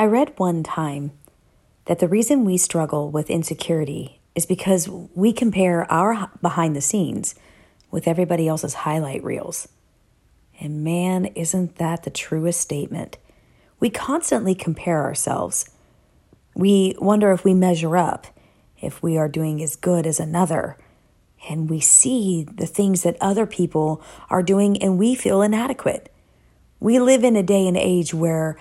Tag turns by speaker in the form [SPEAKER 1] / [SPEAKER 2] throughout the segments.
[SPEAKER 1] I read one time that the reason we struggle with insecurity is because we compare our behind the scenes with everybody else's highlight reels. And man, isn't that the truest statement? We constantly compare ourselves. We wonder if we measure up, if we are doing as good as another. And we see the things that other people are doing and we feel inadequate. We live in a day and age where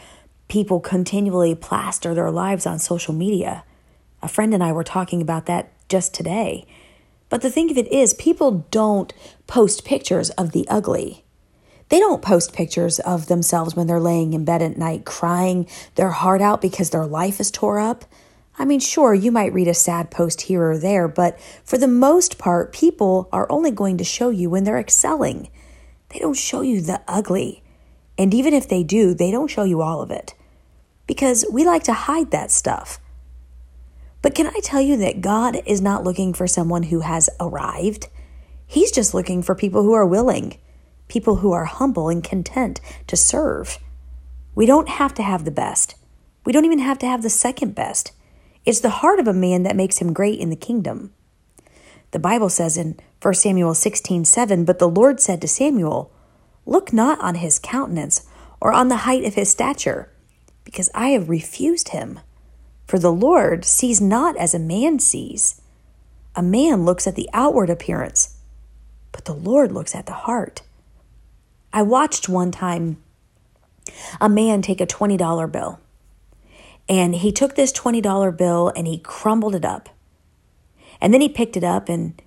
[SPEAKER 1] people continually plaster their lives on social media. A friend and I were talking about that just today. But the thing of it is, people don't post pictures of the ugly. They don't post pictures of themselves when they're laying in bed at night crying their heart out because their life is tore up. I mean, sure, you might read a sad post here or there, but for the most part, people are only going to show you when they're excelling. They don't show you the ugly. And even if they do, they don't show you all of it because we like to hide that stuff. But can I tell you that God is not looking for someone who has arrived? He's just looking for people who are willing, people who are humble and content to serve. We don't have to have the best. We don't even have to have the second best. It's the heart of a man that makes him great in the kingdom. The Bible says in 1 Samuel 16 7, But the Lord said to Samuel, Look not on his countenance or on the height of his stature, because I have refused him. For the Lord sees not as a man sees. A man looks at the outward appearance, but the Lord looks at the heart. I watched one time a man take a $20 bill, and he took this $20 bill and he crumbled it up. And then he picked it up and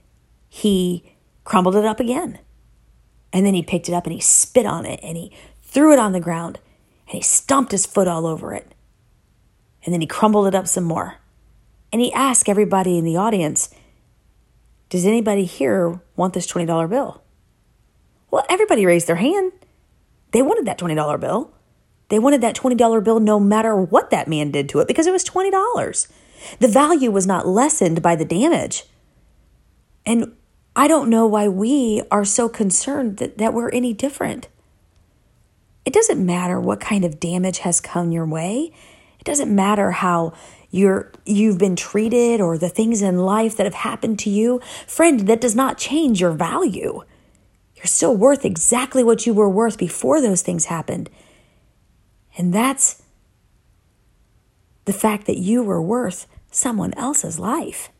[SPEAKER 1] he crumbled it up again. And then he picked it up and he spit on it and he threw it on the ground and he stomped his foot all over it. And then he crumbled it up some more. And he asked everybody in the audience, Does anybody here want this $20 bill? Well, everybody raised their hand. They wanted that $20 bill. They wanted that $20 bill no matter what that man did to it because it was $20. The value was not lessened by the damage. And I don't know why we are so concerned that, that we're any different. It doesn't matter what kind of damage has come your way. It doesn't matter how you're you've been treated or the things in life that have happened to you. Friend, that does not change your value. You're still worth exactly what you were worth before those things happened. And that's the fact that you were worth someone else's life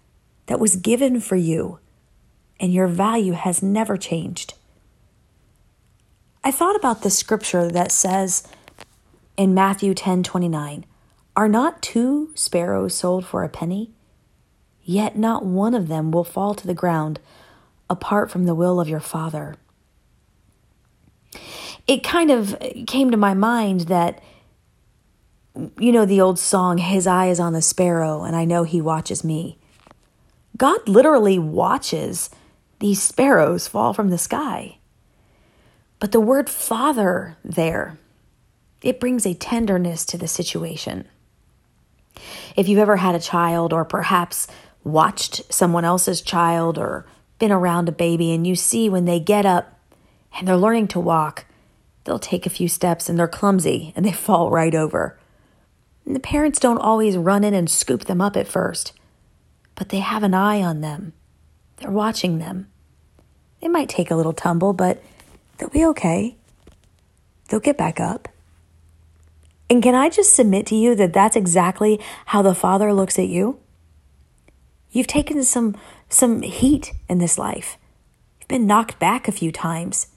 [SPEAKER 1] that was given for you, and your value has never changed. I thought about the scripture that says in Matthew 10 29, Are not two sparrows sold for a penny? Yet not one of them will fall to the ground apart from the will of your Father. It kind of came to my mind that, you know, the old song, His eye is on the sparrow, and I know He watches me. God literally watches these sparrows fall from the sky. But the word father there, it brings a tenderness to the situation. If you've ever had a child or perhaps watched someone else's child or been around a baby and you see when they get up and they're learning to walk, they'll take a few steps and they're clumsy and they fall right over. And the parents don't always run in and scoop them up at first, but they have an eye on them. They're watching them. They might take a little tumble, but they'll be okay. They'll get back up. And can I just submit to you that that's exactly how the Father looks at you? You've taken some some heat in this life. You've been knocked back a few times.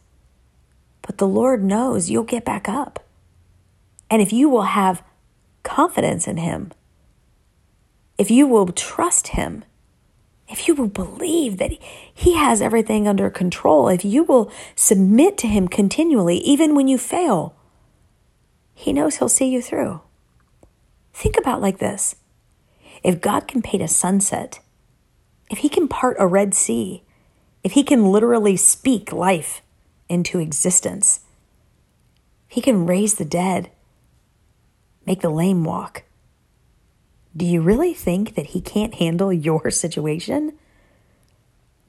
[SPEAKER 1] But the Lord knows you'll get back up. And if you will have confidence in him, if you will trust him, if you will believe that He has everything under control, if you will submit to Him continually, even when you fail, He knows He'll see you through. Think about like this if God can paint a sunset, if He can part a Red Sea, if He can literally speak life into existence, He can raise the dead, make the lame walk do you really think that he can't handle your situation?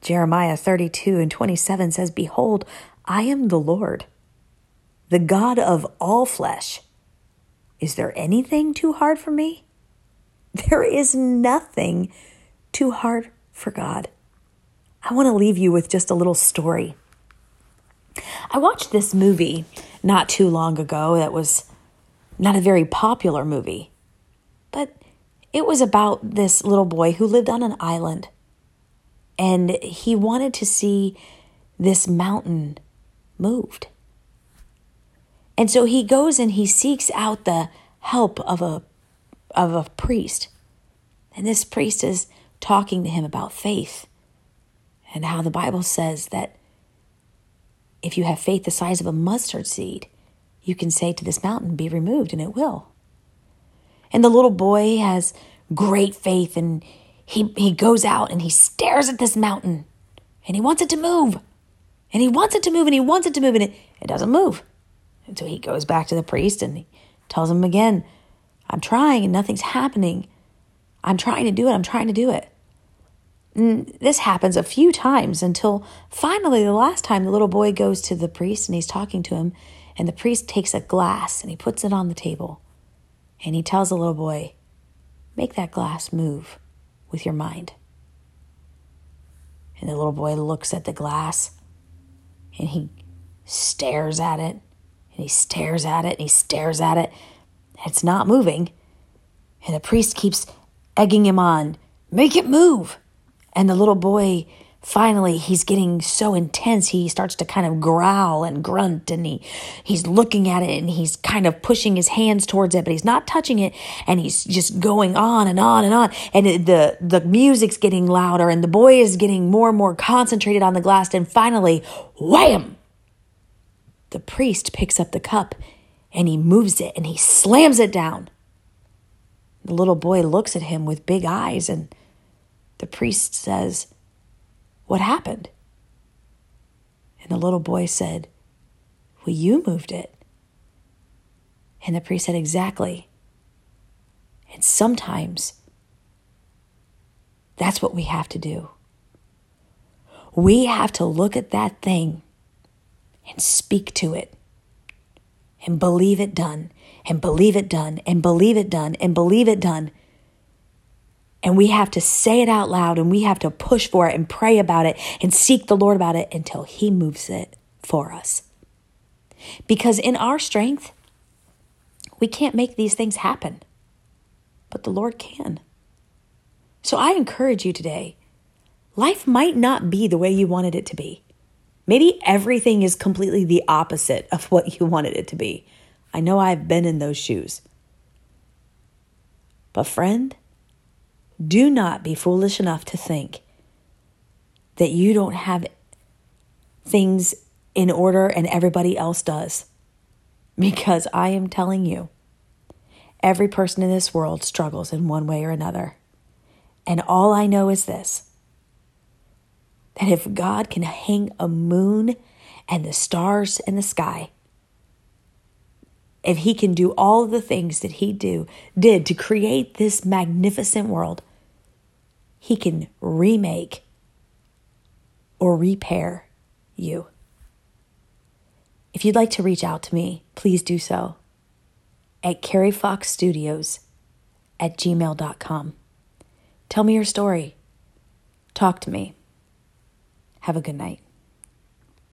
[SPEAKER 1] Jeremiah 32 and 27 says, Behold, I am the Lord, the God of all flesh. Is there anything too hard for me? There is nothing too hard for God. I want to leave you with just a little story. I watched this movie not too long ago that was not a very popular movie, it was about this little boy who lived on an island and he wanted to see this mountain moved. And so he goes and he seeks out the help of a of a priest. And this priest is talking to him about faith and how the Bible says that if you have faith the size of a mustard seed, you can say to this mountain, Be removed, and it will. And the little boy has great faith and he, he goes out and he stares at this mountain and he wants it to move. And he wants it to move and he wants it to move and it, it doesn't move. And so he goes back to the priest and he tells him again, I'm trying and nothing's happening. I'm trying to do it. I'm trying to do it. And this happens a few times until finally, the last time, the little boy goes to the priest and he's talking to him. And the priest takes a glass and he puts it on the table. And he tells the little boy, Make that glass move with your mind. And the little boy looks at the glass and he stares at it and he stares at it and he stares at it. It's not moving. And the priest keeps egging him on, make it move. And the little boy finally he's getting so intense he starts to kind of growl and grunt and he he's looking at it and he's kind of pushing his hands towards it but he's not touching it and he's just going on and on and on and the the music's getting louder and the boy is getting more and more concentrated on the glass and finally wham the priest picks up the cup and he moves it and he slams it down. The little boy looks at him with big eyes and the priest says, What happened? And the little boy said, Well, you moved it. And the priest said, Exactly. And sometimes that's what we have to do. We have to look at that thing and speak to it and believe it done and believe it done and believe it done and believe it done. And we have to say it out loud and we have to push for it and pray about it and seek the Lord about it until He moves it for us. Because in our strength, we can't make these things happen, but the Lord can. So I encourage you today life might not be the way you wanted it to be. Maybe everything is completely the opposite of what you wanted it to be. I know I've been in those shoes. But, friend, do not be foolish enough to think that you don't have things in order and everybody else does. Because I am telling you, every person in this world struggles in one way or another. And all I know is this that if God can hang a moon and the stars in the sky, if he can do all the things that he do did to create this magnificent world, he can remake or repair you. If you'd like to reach out to me, please do so at Carrie Fox Studios at gmail.com. Tell me your story. Talk to me. Have a good night.